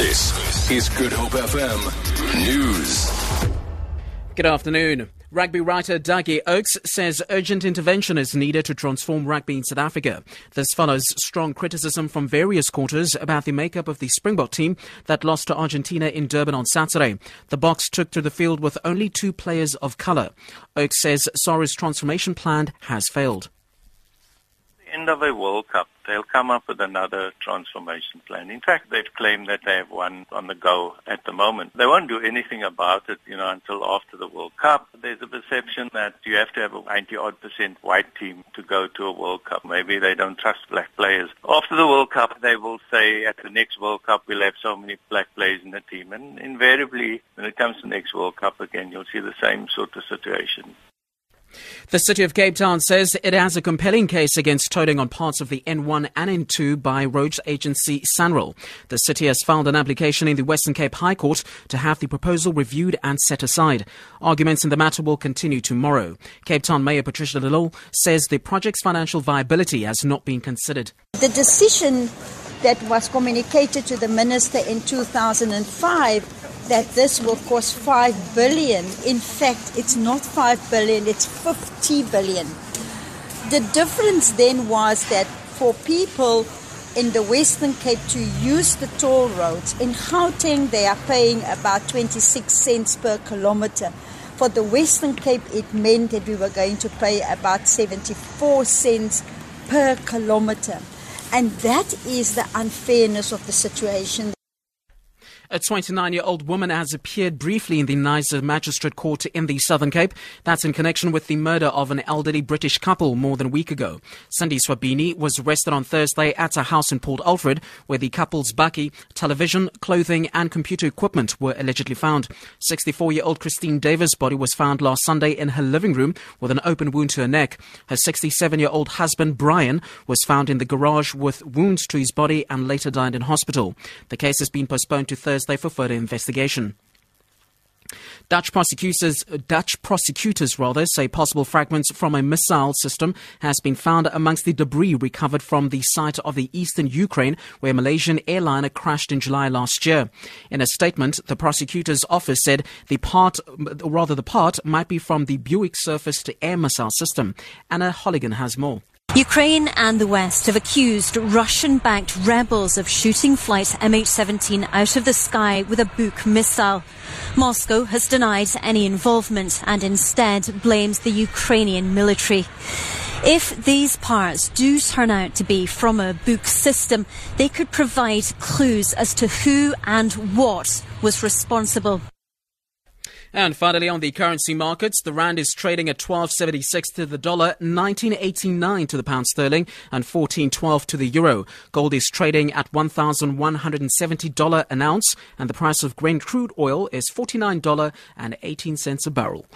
This is Good Hope FM News. Good afternoon. Rugby writer Dougie Oakes says urgent intervention is needed to transform rugby in South Africa. This follows strong criticism from various quarters about the makeup of the Springbok team that lost to Argentina in Durban on Saturday. The Boks took to the field with only two players of colour. Oakes says SARU's transformation plan has failed end of a World Cup, they'll come up with another transformation plan. In fact, they've claimed that they have one on the go at the moment. They won't do anything about it, you know, until after the World Cup. There's a perception that you have to have a 90-odd percent white team to go to a World Cup. Maybe they don't trust black players. After the World Cup, they will say at the next World Cup we'll have so many black players in the team. And invariably, when it comes to the next World Cup again, you'll see the same sort of situation. The City of Cape Town says it has a compelling case against tolling on parts of the N1 and N2 by roads agency SANRAL. The city has filed an application in the Western Cape High Court to have the proposal reviewed and set aside. Arguments in the matter will continue tomorrow. Cape Town Mayor Patricia Lille says the project's financial viability has not been considered. The decision that was communicated to the minister in 2005 that this will cost 5 billion. In fact, it's not 5 billion, it's 50 billion. The difference then was that for people in the Western Cape to use the toll roads, in Gauteng they are paying about 26 cents per kilometer. For the Western Cape, it meant that we were going to pay about 74 cents per kilometer. And that is the unfairness of the situation. A 29 year old woman has appeared briefly in the Knysna Magistrate Court in the Southern Cape. That's in connection with the murder of an elderly British couple more than a week ago. Cindy Swabini was arrested on Thursday at a house in Port Alfred where the couple's bakkie, television, clothing, and computer equipment were allegedly found. 64 year old Christine Davis' body was found last Sunday in her living room with an open wound to her neck. Her 67 year old husband, Brian, was found in the garage with wounds to his body and later died in hospital. The case has been postponed to Thursday Thursday for further investigation. Dutch prosecutors, Dutch prosecutors rather, say possible fragments from a missile system has been found amongst the debris recovered from the site of the eastern Ukraine where a Malaysian airliner crashed in July last year. In a statement, the prosecutor's office said the part, rather the part, might be from the Buk surface-to-air missile system. Anna Holligan has more. Ukraine and the West have accused Russian backed rebels of shooting flight MH17 out of the sky with a Buk missile. Moscow has denied any involvement and instead blames the Ukrainian military. If these parts do turn out to be from a Buk system, they could provide clues as to who and what was responsible. And finally, on the currency markets, the rand is trading at 12.76 to the dollar, 19.89 to the pound sterling, and 14.12 to the euro. Gold is trading at $1,170 an ounce, and the price of Brent crude oil is $49.18 a barrel.